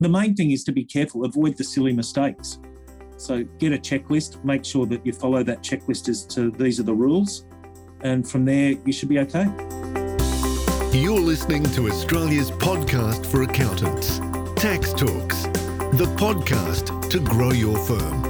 The main thing is to be careful, avoid the silly mistakes. So get a checklist, make sure that you follow that checklist as to these are the rules, and from there you should be okay. You're listening to Australia's podcast for accountants, Tax Talks, the podcast to grow your firm.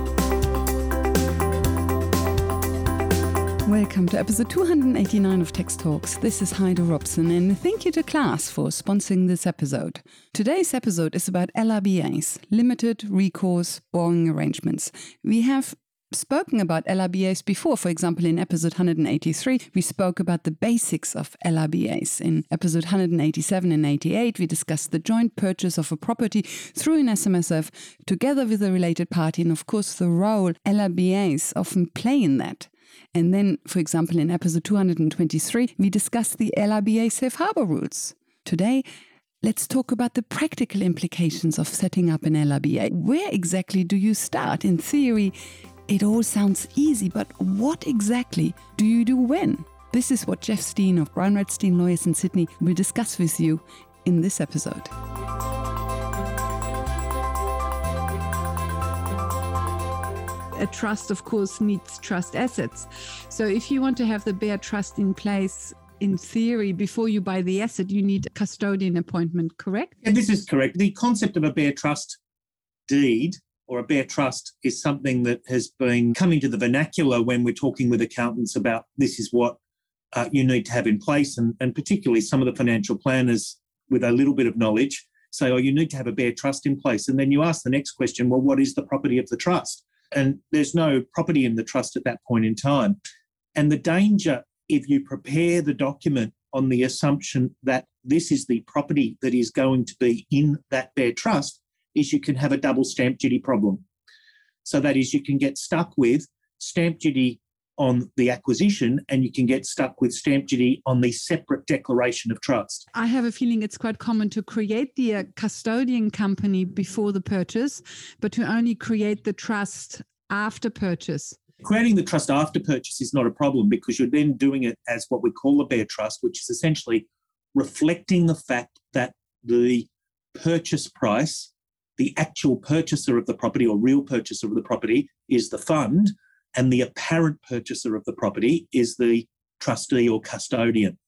Welcome to episode 289 of Tax Talks. This is Heidi Robson, and thank you to Class for sponsoring this episode. Today's episode is about LRBAs, limited recourse borrowing arrangements. We have spoken about LRBAs before. For example, in episode 183, we spoke about the basics of LRBAs. In episode 187 and 88, we discussed the joint purchase of a property through an SMSF together with a related party, and of course, the role LRBAs often play in that. And then, for example, in episode 223, we discussed the LRBA safe harbor rules. Today, let's talk about the practical implications of setting up an LRBA. Where exactly do you start? In theory, it all sounds easy, but what exactly do you do when? This is what Geoff Stein of Brown Wright Stein Lawyers in Sydney will discuss with you in this episode. A trust, of course, needs trust assets. So if you want to have the bare trust in place, in theory, before you buy the asset, you need a custodian appointment, correct? And this is correct. The concept of a bare trust deed or a bare trust is something that has been coming to the vernacular when we're talking with accountants about this is what uh, you need to have in place. And, and particularly some of the financial planners with a little bit of knowledge say, oh, you need to have a bare trust in place. And then you ask the next question, well, what is the property of the trust? And there's no property in the trust at that point in time. And the danger, if you prepare the document on the assumption that this is the property that is going to be in that bare trust, is you can have a double stamp duty problem. So that is, you can get stuck with stamp duty on the acquisition and you can get stuck with stamp duty on the separate declaration of trust. I have a feeling it's quite common to create the uh, custodian company before the purchase, but to only create the trust after purchase. Creating the trust after purchase is not a problem because you're then doing it as what we call a bare trust, which is essentially reflecting the fact that the purchase price, the actual purchaser of the property or real purchaser of the property is the fund and the apparent purchaser of the property is the trustee or custodian.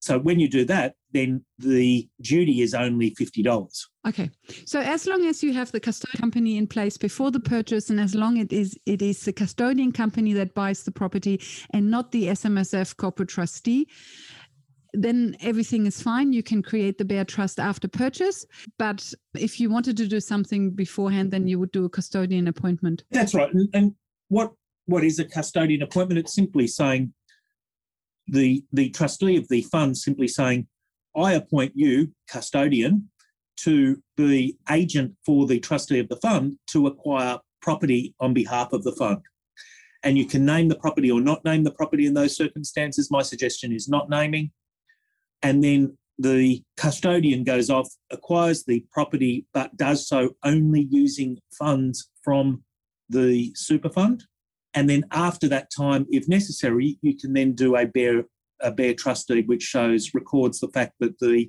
So when you do that, then the duty is only $50. Okay. So as long as you have the custodian company in place before the purchase and as long it is it is the custodian company that buys the property and not the SMSF corporate trustee, then everything is fine. You can create the bare trust after purchase. But if you wanted to do something beforehand, then you would do a custodian appointment. That's right. And, and what what is a custodian appointment? It's simply saying the the trustee of the fund simply saying, I appoint you, custodian, to be agent for the trustee of the fund to acquire property on behalf of the fund. And you can name the property or not name the property in those circumstances. My suggestion is not naming. And then the custodian goes off, acquires the property, but does so only using funds from the super fund. And then after that time, if necessary, you can then do a bare a bare trust deed which shows records the fact that the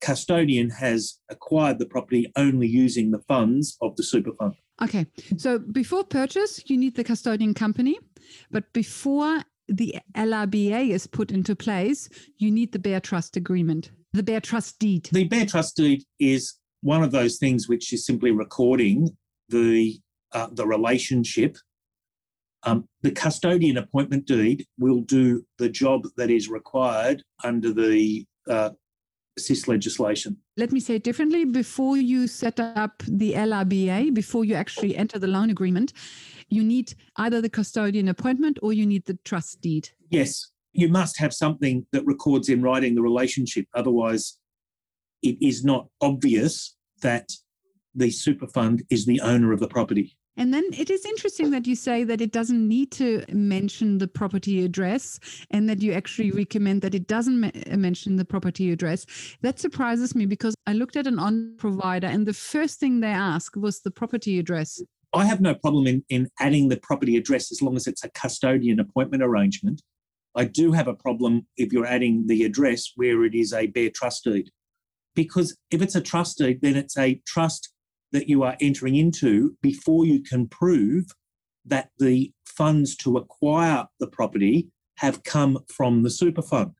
custodian has acquired the property only using the funds of the super fund. Okay. So before purchase, you need the custodian company, but before the LRBA is put into place, you need the bare trust agreement, the bare trust deed. The bare trust deed is one of those things which is simply recording the uh, the relationship um, the custodian appointment deed will do the job that is required under the uh, SIS legislation. Let me say it differently. Before you set up the LRBA, before you actually enter the loan agreement, you need either the custodian appointment or you need the trust deed. Yes, you must have something that records in writing the relationship. Otherwise, it is not obvious that the super fund is the owner of the property. And then it is interesting that you say that it doesn't need to mention the property address and that you actually recommend that it doesn't ma- mention the property address. That surprises me because I looked at an on provider and the first thing they ask was the property address. I have no problem in, in adding the property address as long as it's a custodian appointment arrangement. I do have a problem if you're adding the address where it is a bare trust deed because if it's a trust deed, then it's a trust that you are entering into before you can prove that the funds to acquire the property have come from the super fund.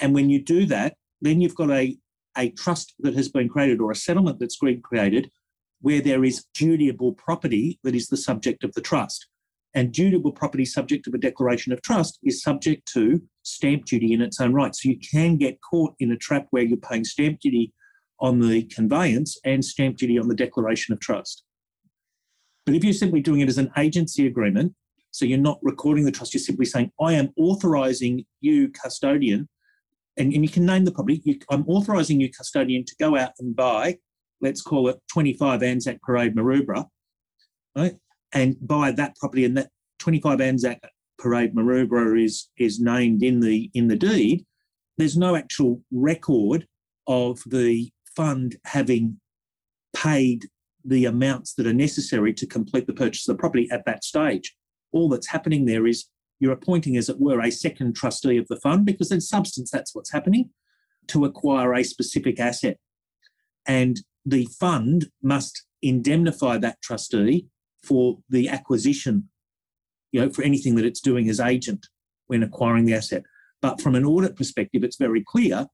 And when you do that, then you've got a, a trust that has been created or a settlement that's been created where there is dutiable property that is the subject of the trust. And dutiable property subject of a declaration of trust is subject to stamp duty in its own right. So you can get caught in a trap where you're paying stamp duty on the conveyance and stamp duty on the declaration of trust. But if you're simply doing it as an agency agreement, so you're not recording the trust, you're simply saying, I am authorising you, custodian, and, and you can name the property, you, I'm authorising you, custodian, to go out and buy, let's call it 25 Anzac Parade Maroubra, right? and buy that property and that 25 Anzac Parade Maroubra is is named in the in the deed, there's no actual record of the fund having paid the amounts that are necessary to complete the purchase of the property at that stage. All that's happening there is you're appointing, as it were, a second trustee of the fund because in substance that's what's happening to acquire a specific asset. And the fund must indemnify that trustee for the acquisition, you know, for anything that it's doing as agent when acquiring the asset. But from an audit perspective, it's very clear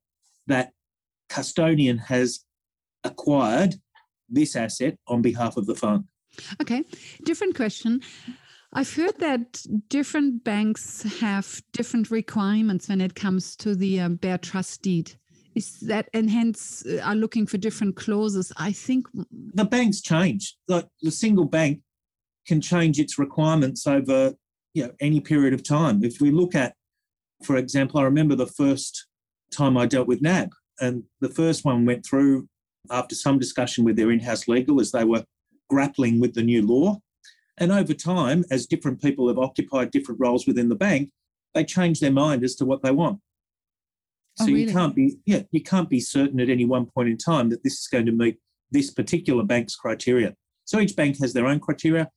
that custodian has acquired this asset on behalf of the fund. Okay, different question. I've heard that different banks have different requirements when it comes to the um, bare trust deed. Is that and hence uh, are looking for different clauses? I think the banks change. Like the single bank can change its requirements over you know any period of time. If we look at, for example, I remember the first time I dealt with NAB, and the first one went through after some discussion with their in-house legal as they were grappling with the new law. And over time, as different people have occupied different roles within the bank, they change their mind as to what they want. Oh, So really? you can't be yeah, you can't be certain at any one point in time that this is going to meet this particular bank's criteria. So each bank has their own criteria.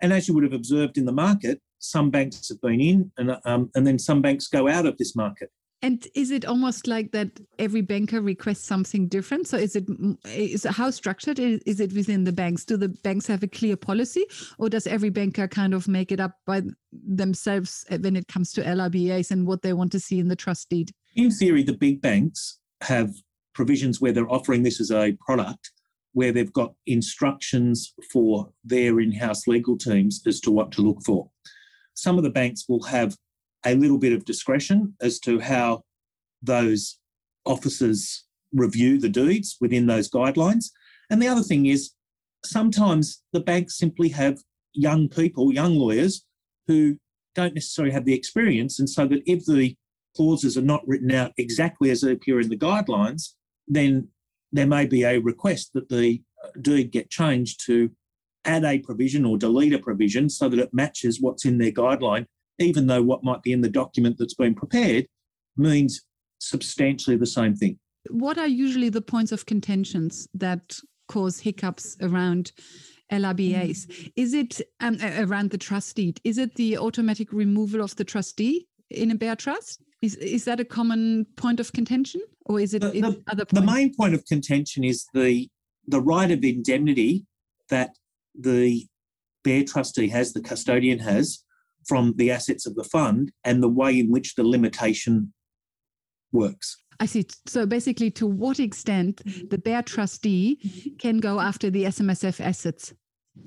And as you would have observed in the market, some banks have been in and, um, and then some banks go out of this market. And is it almost like that every banker requests something different? So is it is how structured is, it within the banks? Do the banks have a clear policy, or does every banker kind of make it up by themselves uh, when it comes to LRBAs and what they want to see in the trust deed? In theory, the big banks have provisions where they're offering this as a product, where they've got instructions for their in house legal teams as to what to look for. Some of the banks will have a little bit of discretion as to how those officers review the deeds within those guidelines. And the other thing is sometimes the banks simply have young people, young lawyers, who don't necessarily have the experience. And so that if the clauses are not written out exactly as they appear in the guidelines, then there may be a request that the deed get changed to add a provision or delete a provision so that it matches what's in their guideline, even though what might be in the document that's been prepared means substantially the same thing. What are usually the points of contentions that cause hiccups around LRBAs? Is it um, around the trust deed? Is it the automatic removal of the trustee in a bare trust? Is is that a common point of contention, or is it The- in the- other The main point of contention is the the right of indemnity that the bare trustee has, the custodian has, from the assets of the fund, and the way in which the limitation works. I see. So basically, to what extent mm-hmm. the bare trustee mm-hmm. can go after the SMSF assets?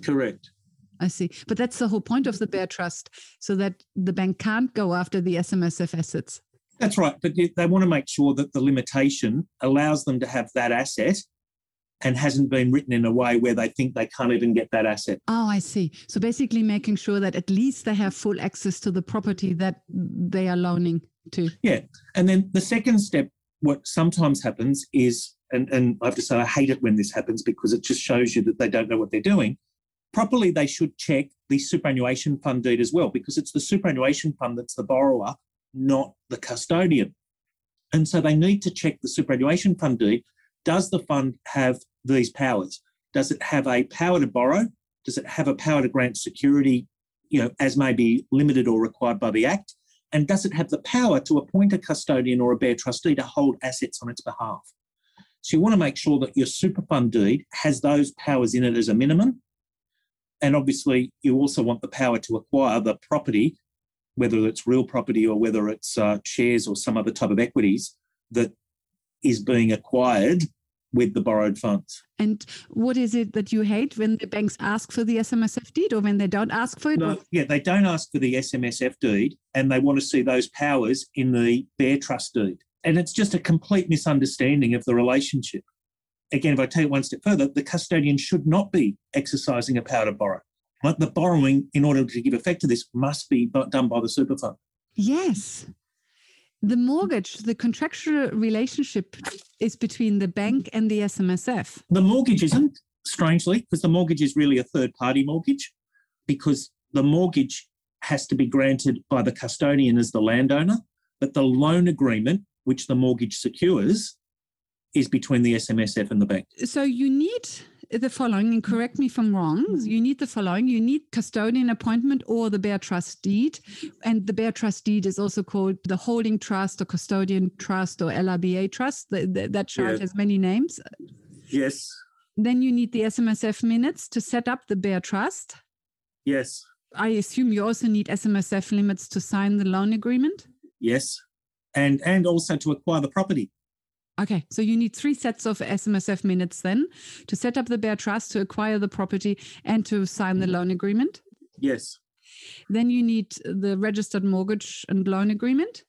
Correct. I see. But that's the whole point of the bare trust, so that the bank can't go after the SMSF assets. That's right. But they- they want to make sure that the limitation allows them to have that asset and hasn't been written in a way where they think they can't even get that asset. Oh, I see. So basically, making sure that at least they have full access to the property that they are loaning to. Yeah. And then the second step, what sometimes happens is, and, and I have to say, I hate it when this happens because it just shows you that they don't know what they're doing. Properly, they should check the superannuation fund deed as well because it's the superannuation fund that's the borrower, not the custodian. And so they need to check the superannuation fund deed. Does the fund have these powers? Does it have a power to borrow? Does it have a power to grant security, you know, as may be limited or required by the Act? And does it have the power to appoint a custodian or a bare trustee to hold assets on its behalf? So you want to make sure that your super fund deed has those powers in it as a minimum. And obviously, you also want the power to acquire the property, whether it's real property or whether it's uh, shares or some other type of equities that is being acquired with the borrowed funds. And what is it that you hate when the banks ask for the SMSF deed or when they don't ask for it? No, yeah, they don't ask for the SMSF deed and they want to see those powers in the bare trust deed. And it's just a complete misunderstanding of the relationship. Again, if I take it one step further, the custodian should not be exercising a power to borrow. But the borrowing, in order to give effect to this, must be done by the super fund. Yes the mortgage, the contractual relationship is between the bank and the SMSF. The mortgage isn't, strangely, because the mortgage is really a third party mortgage, because the mortgage has to be granted by the custodian as the landowner, but the loan agreement, which the mortgage secures, is between the SMSF and the bank. So you need the following, and correct me if I'm wrong. You need the following: you need custodian appointment or the bare trust deed, and the bare trust deed is also called the holding trust or custodian trust or LRBA trust. The, the, that chart has many names. Yes. Then you need the SMSF minutes to set up the bare trust. Yes. I assume you also need SMSF limits to sign the loan agreement. Yes, and and also to acquire the property. Okay, so you need three sets of SMSF minutes then to set up the bare trust, to acquire the property, and to sign the mm-hmm. loan agreement? Yes. Then you need the registered mortgage and loan agreement?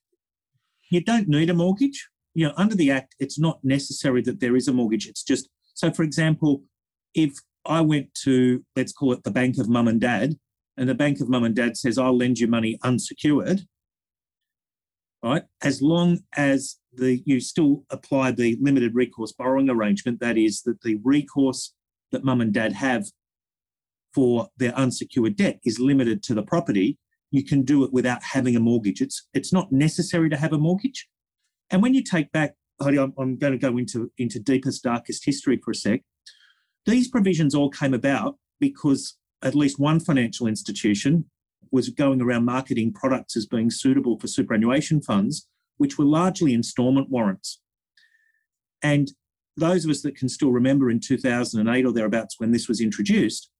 You don't need a mortgage. You know, under the Act, it's not necessary that there is a mortgage. It's just, so for example, if I went to, let's call it the bank of mum and dad, and the bank of mum and dad says, I'll lend you money unsecured, right? As long as the you still apply the limited recourse borrowing arrangement, that is, that the recourse that mum and dad have for their unsecured debt is limited to the property, you can do it without having a mortgage. It's it's not necessary to have a mortgage. And when you take back, Heidi, I'm, I'm going to go into, into deepest, darkest history for a sec. These provisions all came about because at least one financial institution was going around marketing products as being suitable for superannuation funds, which were largely instalment warrants. And those of us that can still remember in 2008 or thereabouts when this was introduced,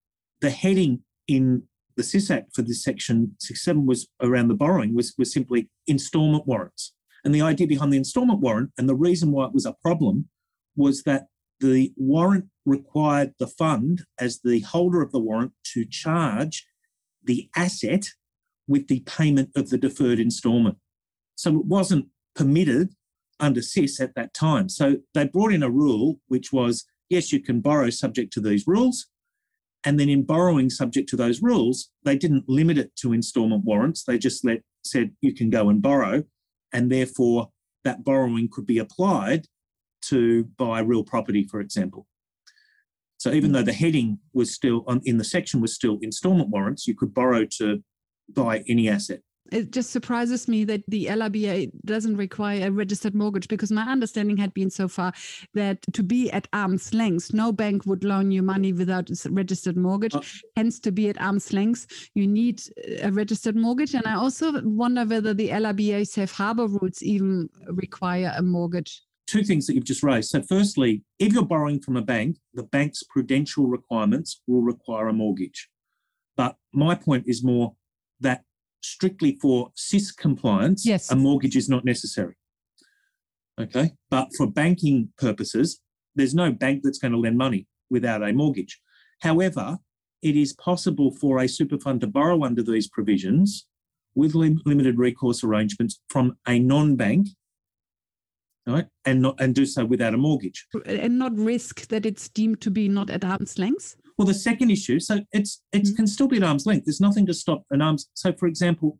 the heading in the SIS Act for this section 67 was around the borrowing was, was simply instalment warrants. And the idea behind the instalment warrant and the reason why it was a problem was that the warrant required the fund, as the holder of the warrant, to charge the asset with the payment of the deferred instalment. So it wasn't permitted under SIS at that time. So they brought in a rule which was yes, you can borrow subject to these rules. And then in borrowing subject to those rules, they didn't limit it to instalment warrants. They just let said you can go and borrow. And therefore that borrowing could be applied to buy real property, for example. So even though the heading was still on in the section was still installment warrants, you could borrow to buy any asset. It just surprises me that the LRBA doesn't require a registered mortgage because my understanding had been so far that to be at arm's length, no bank would loan you money without a registered mortgage. Oh. Hence, to be at arm's length, you need a registered mortgage. And I also wonder whether the LRBA safe harbor rules even require a mortgage two things that you've just raised. So, firstly, if you're borrowing from a bank, the bank's prudential requirements will require a mortgage. But my point is more that strictly for SIS compliance, yes. a mortgage is not necessary. Okay. But for banking purposes, there's no bank that's going to lend money without a mortgage. However, it is possible for a super fund to borrow under these provisions with lim- limited recourse arrangements from a non bank right? And not and do so without a mortgage. And not risk that it's deemed to be not at arm's length. Well, the second issue, so it's it mm-hmm. can still be at arm's length. There's nothing to stop an arm's. So, for example,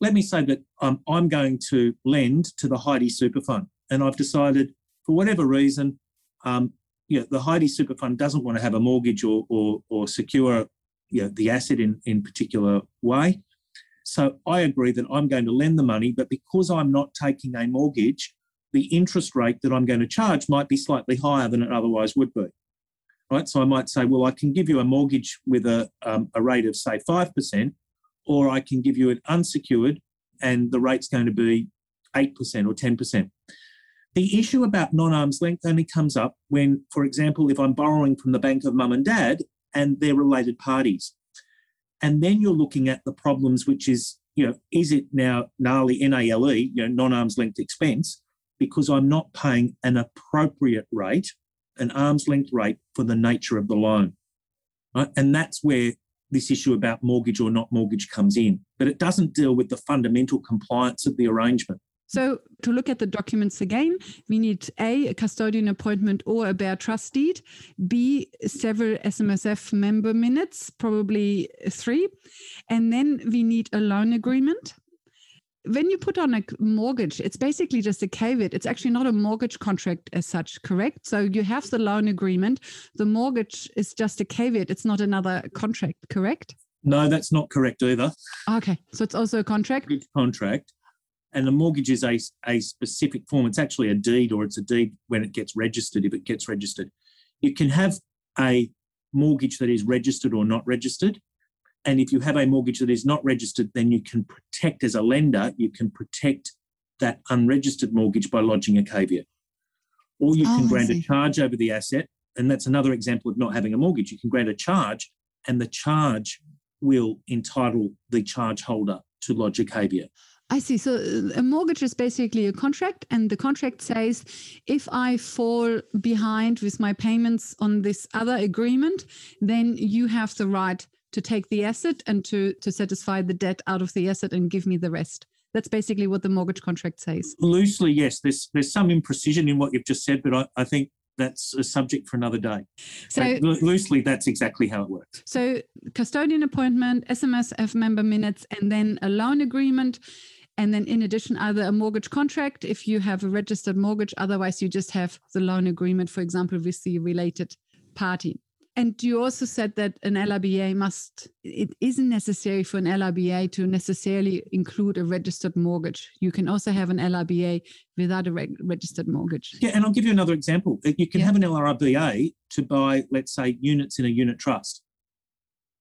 let me say that um, I'm going to lend to the Heidi Super Fund, and I've decided for whatever reason, um, you know, the Heidi Super Fund doesn't want to have a mortgage or or, or secure you know, the asset in in particular way. So I agree that I'm going to lend the money, but because I'm not taking a mortgage, the interest rate that I'm going to charge might be slightly higher than it otherwise would be. Right. So I might say, well, I can give you a mortgage with a, um, a rate of, say, 5%, or I can give you an unsecured and the rate's going to be 8% or 10%. The issue about non arm's length only comes up when, for example, if I'm borrowing from the bank of mum and dad and they're related parties. And then you're looking at the problems, which is, you know, is it now NALE, NALE, you know, non arm's length expense, because I'm not paying an appropriate rate, an arm's length rate for the nature of the loan. Right? And that's where this issue about mortgage or not mortgage comes in. But it doesn't deal with the fundamental compliance of the arrangement. So, to look at the documents again, we need A, a custodian appointment or a bare trust deed, B, several SMSF member minutes, probably three, and then we need a loan agreement. When you put on a mortgage, it's basically just a caveat. It's actually not a mortgage contract as such, correct? So you have the loan agreement. The mortgage is just a caveat. It's not another contract, correct? No, that's not correct either. Okay. So it's also a contract? Contract and the mortgage is a, a specific form. It's actually a deed, or it's a deed when it gets registered, if it gets registered. You can have a mortgage that is registered or not registered. And if you have a mortgage that is not registered, then you can protect, as a lender, you can protect that unregistered mortgage by lodging a caveat. Or you can oh, grant a charge over the asset. And that's another example of not having a mortgage. You can grant a charge, and the charge will entitle the charge holder to lodge a caveat. I see. So uh, a mortgage is basically a contract, and the contract says if I fall behind with my payments on this other agreement, then you have the right to take the asset and to, to satisfy the debt out of the asset and give me the rest. That's basically what the mortgage contract says. Loosely, yes. There's there's some imprecision in what you've just said, but I, I think that's a subject for another day. So but loosely, that's exactly how it works. So custodian appointment, SMSF member minutes, and then a loan agreement and then, in addition, either a mortgage contract if you have a registered mortgage, otherwise, you just have the loan agreement, for example, with the related party. And you also said that an LRBA must, it isn't necessary for an LRBA to necessarily include a registered mortgage. You can also have an LRBA without a reg- registered mortgage. Yeah, and I'll give you another example. You can yeah. have an LRBA to buy, let's say, units in a unit trust.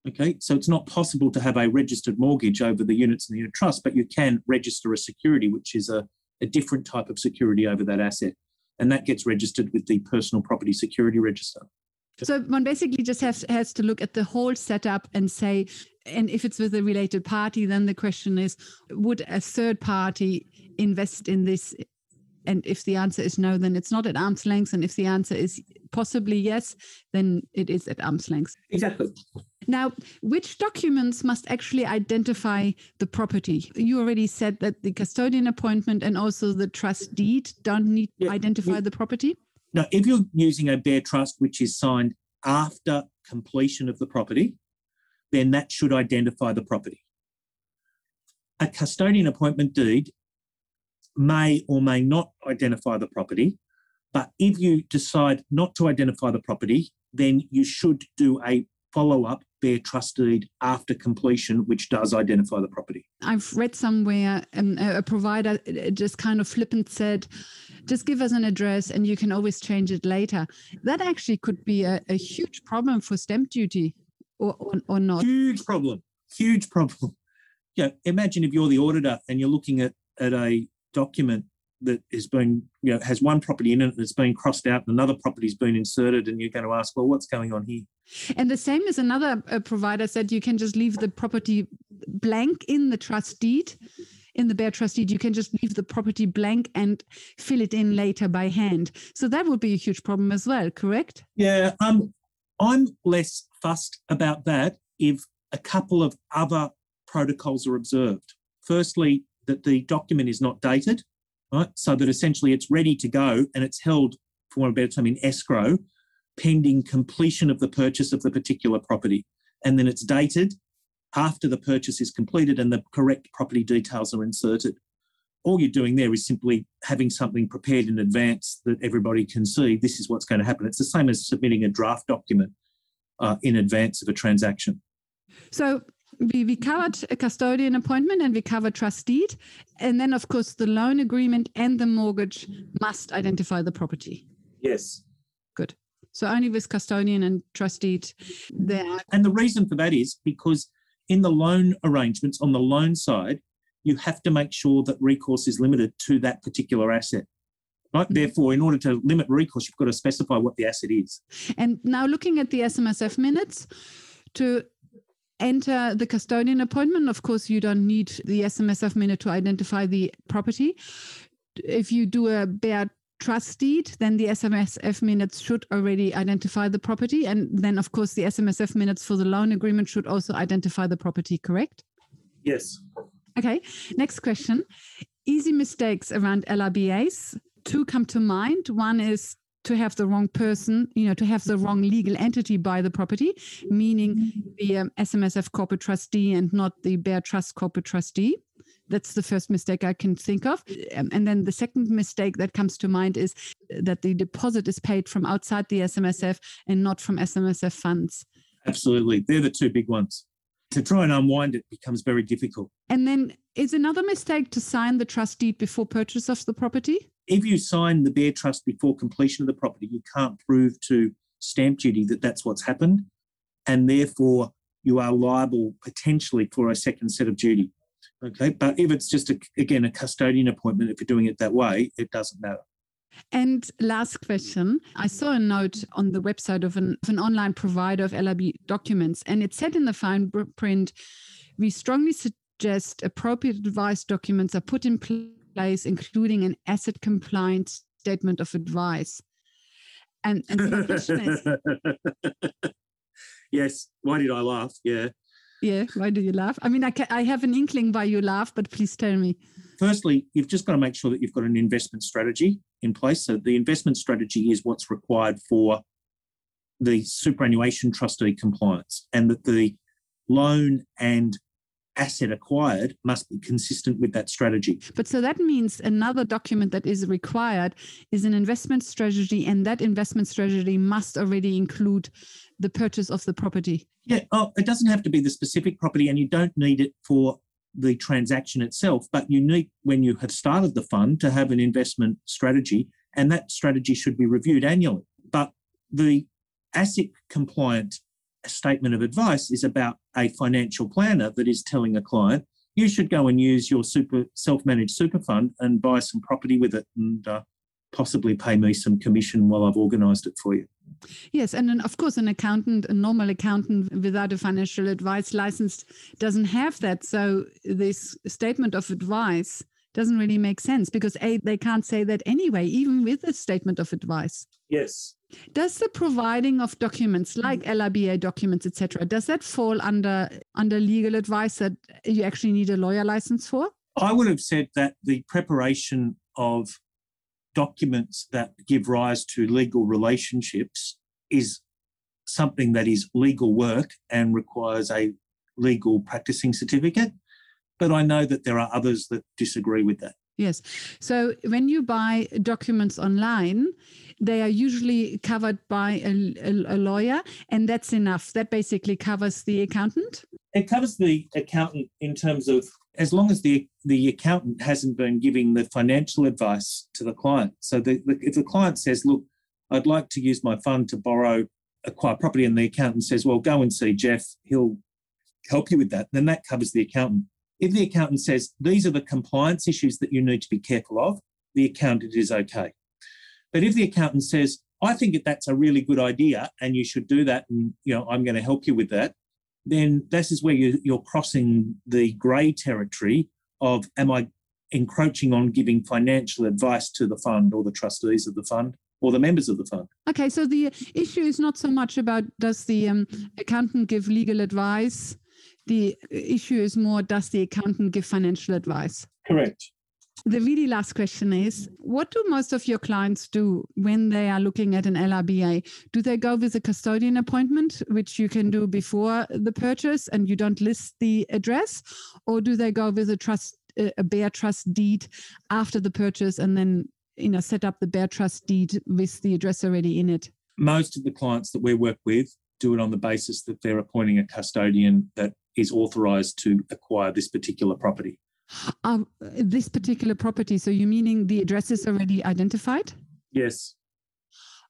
Okay, so it's not possible to have a registered mortgage over the units in the unit trust, but you can register a security, which is a, a different type of security over that asset. And that gets registered with the personal property security register. So one basically just has, has to look at the whole setup and say, and if it's with a related party, then the question is, would a third party invest in this? And if the answer is no, then it's not at arm's length. And if the answer is possibly yes, then it is at arm's length. Exactly. Now, which documents must actually identify the property? You already said that the custodian appointment and also the trust deed don't need yeah, to identify yeah. the property. Now, if you're using a bare trust which is signed after completion of the property, then that should identify the property. A custodian appointment deed may or may not identify the property, but if you decide not to identify the property, then you should do a follow up bare trust deed after completion, which does identify the property. I've read somewhere um, a provider just kind of flippant said, just give us an address and you can always change it later. That actually could be a, a huge problem for stamp duty or, or, or not. Huge problem. Huge problem. Yeah, imagine if you're the auditor and you're looking at, at a document that is being, you know, has one property in it that's been crossed out and another property's been inserted, and you're going to ask, well, what's going on here? And the same as another uh, provider said, you can just leave the property blank in the trust deed. In the bare trust deed, you can just leave the property blank and fill it in later by hand. So that would be a huge problem as well, correct? Yeah, um, I'm less fussed about that if a couple of other protocols are observed. Firstly, that the document is not dated right? So that essentially it's ready to go and it's held, for of a better term, in escrow pending completion of the purchase of the particular property. And then it's dated after the purchase is completed and the correct property details are inserted. All you're doing there is simply having something prepared in advance that everybody can see this is what's going to happen. It's the same as submitting a draft document uh, in advance of a transaction. So we, we covered a custodian appointment and we covered trust deed. And then, of course, the loan agreement and the mortgage must identify the property. Yes. Good. So only with custodian and trust deed there. And the reason for that is because in the loan arrangements on the loan side, you have to make sure that recourse is limited to that particular asset. Right. Mhm. Therefore, in order to limit recourse, you've got to specify what the asset is. And now looking at the SMSF minutes to enter the custodian appointment, of course, you don't need the SMSF minute to identify the property. If you do a bare trust deed, then the SMSF minutes should already identify the property. And then, of course, the SMSF minutes for the loan agreement should also identify the property, correct? Yes. Okay, next question. Easy mistakes around LRBAs. Two come to mind. One is to have the wrong person, you know, to have the wrong legal entity buy the property, meaning the um, SMSF corporate trustee and not the Bare Trust corporate trustee. That's the first mistake I can think of. Um, and then the second mistake that comes to mind is that the deposit is paid from outside the SMSF and not from SMSF funds. Absolutely. They're the two big ones. To try and unwind it becomes very difficult. And then is another mistake to sign the trust deed before purchase of the property? If you sign the bare trust before completion of the property, you can't prove to stamp duty that that's what's happened. And therefore, you are liable potentially for a second set of duty. Okay. But if it's just, a, again, a custodian appointment, if you're doing it that way, it doesn't matter. And last question. I saw a note on the website of an, of an online provider of LRB documents, and it said in the fine print, we strongly suggest appropriate advice documents are put in pl- place, including an ASIC compliant statement of advice. And, and the question is, yes. Why did I laugh? Yeah. yeah, why do you laugh? I mean, I, ca- I have an inkling why you laugh, but please tell me. Firstly, you've just got to make sure that you've got an investment strategy in place. So the investment strategy is what's required for the superannuation trustee compliance, and that the loan and asset acquired must be consistent with that strategy. But so that means another document that is required is an investment strategy, and that investment strategy must already include the purchase of the property. Yeah, oh, it doesn't have to be the specific property, and you don't need it for the transaction itself, but you need, when you have started the fund, to have an investment strategy, and that strategy should be reviewed annually. But the ASIC compliant statement of advice is about a financial planner that is telling a client, you should go and use your super self-managed super fund and buy some property with it and uh, possibly pay me some commission while I've organised it for you. Yes, and then of course, an accountant, a normal accountant without a financial advice license, doesn't have that. So this statement of advice doesn't really make sense because a they can't say that anyway, even with a statement of advice. Yes. Does the providing of documents mm. like LRBA documents, etc., does that fall under under legal advice that you actually need a lawyer license for? I would have said that the preparation of documents that give rise to legal relationships is something that is legal work and requires a legal practicing certificate. But I know that there are others that disagree with that. Yes. So when you buy documents online, they are usually covered by a, a, a, lawyer, and that's enough. That basically covers the accountant. It covers the accountant in terms of as long as the the accountant hasn't been giving the financial advice to the client. So the, the, if the client says, "Look, I'd like to use my fund to borrow acquire property," and the accountant says, "Well, go and see Geoff. He'll help you with that," then that covers the accountant. If the accountant says these are the compliance issues that you need to be careful of, the accountant is okay. But if the accountant says, I think that that's a really good idea and you should do that, and you know, I'm going to help you with that, then this is where you, you're crossing the grey territory of am I encroaching on giving financial advice to the fund or the trustees of the fund or the members of the fund. Okay, so the issue is not so much about does the um, accountant give legal advice the issue is more does the accountant give financial advice? Correct. The really last question is what do most of your clients do when they are looking at an LRBA? Do they go with a custodian appointment, which you can do before the purchase and you don't list the address? Or do they go with a trust, a bare trust deed after the purchase and then you know set up the bare trust deed with the address already in it? Most of the clients that we work with do it on the basis that they're appointing a custodian that is authorised to acquire this particular property. Um, this particular property. So you meaning the address is already identified? Yes.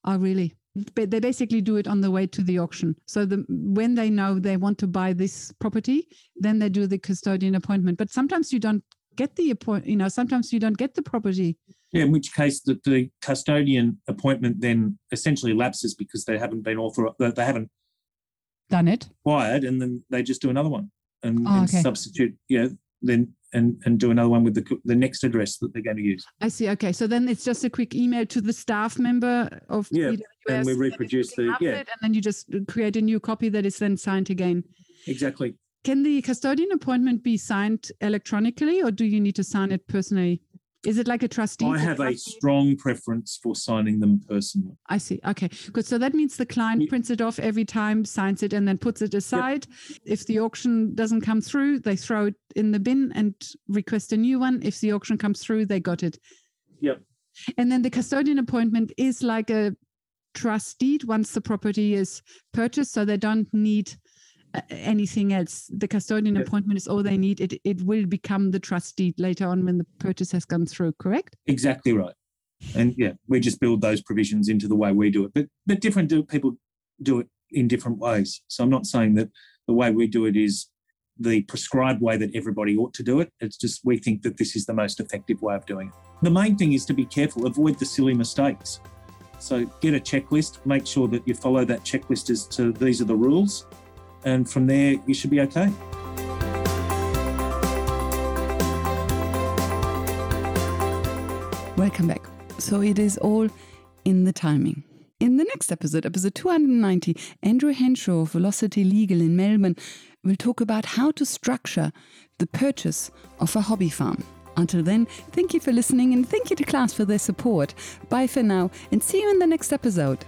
Oh, really? But they basically do it on the way to the auction. So the when they know they want to buy this property, then they do the custodian appointment. But sometimes you don't get the appoint. You know, sometimes you don't get the property. Yeah, in which case that the custodian appointment then essentially lapses because they haven't been authorized, they haven't Done it. acquired, and then they just do another one and, Oh, and okay. substitute, yeah, then and and do another one with the the next address that they're going to use. I see. Okay. So then it's just a quick email to the staff member of Yeah, and we reproduce the- yeah. it, and then you just create a new copy that is then signed again. Exactly. Can the custodian appointment be signed electronically or do you need to sign it personally? Is it like a trustee? I have a trustee- strong preference for signing them personally. I see. Okay, good. So that means the client Ye- prints it off every time, signs it, and then puts it aside. If the auction doesn't come through, they throw it in the bin and request a new one. If the auction comes through, they got it. Yep. And then the custodian appointment is like a trust deed once the property is purchased, so they don't need anything else. The custodian Yep. appointment is all they need. It it will become the trust deed later on when the purchase has gone through. Correct? Exactly right. And yeah, we just build those provisions into the way we do it. But but different do, people do it in different ways. So I'm not saying that the way we do it is the prescribed way that everybody ought to do it. It's just we think that this is the most effective way of doing it. The main thing is to be careful, avoid the silly mistakes. So get a checklist, make sure that you follow that checklist as to these are the rules, and from there you should be okay. Welcome back. So it is all in the timing. In the next episode, episode 290, Andrew Henshaw of Velocity Legal in Melbourne will talk about how to structure the purchase of a hobby farm. Until then, thank you for listening and thank you to class for their support. Bye for now and see you in the next episode.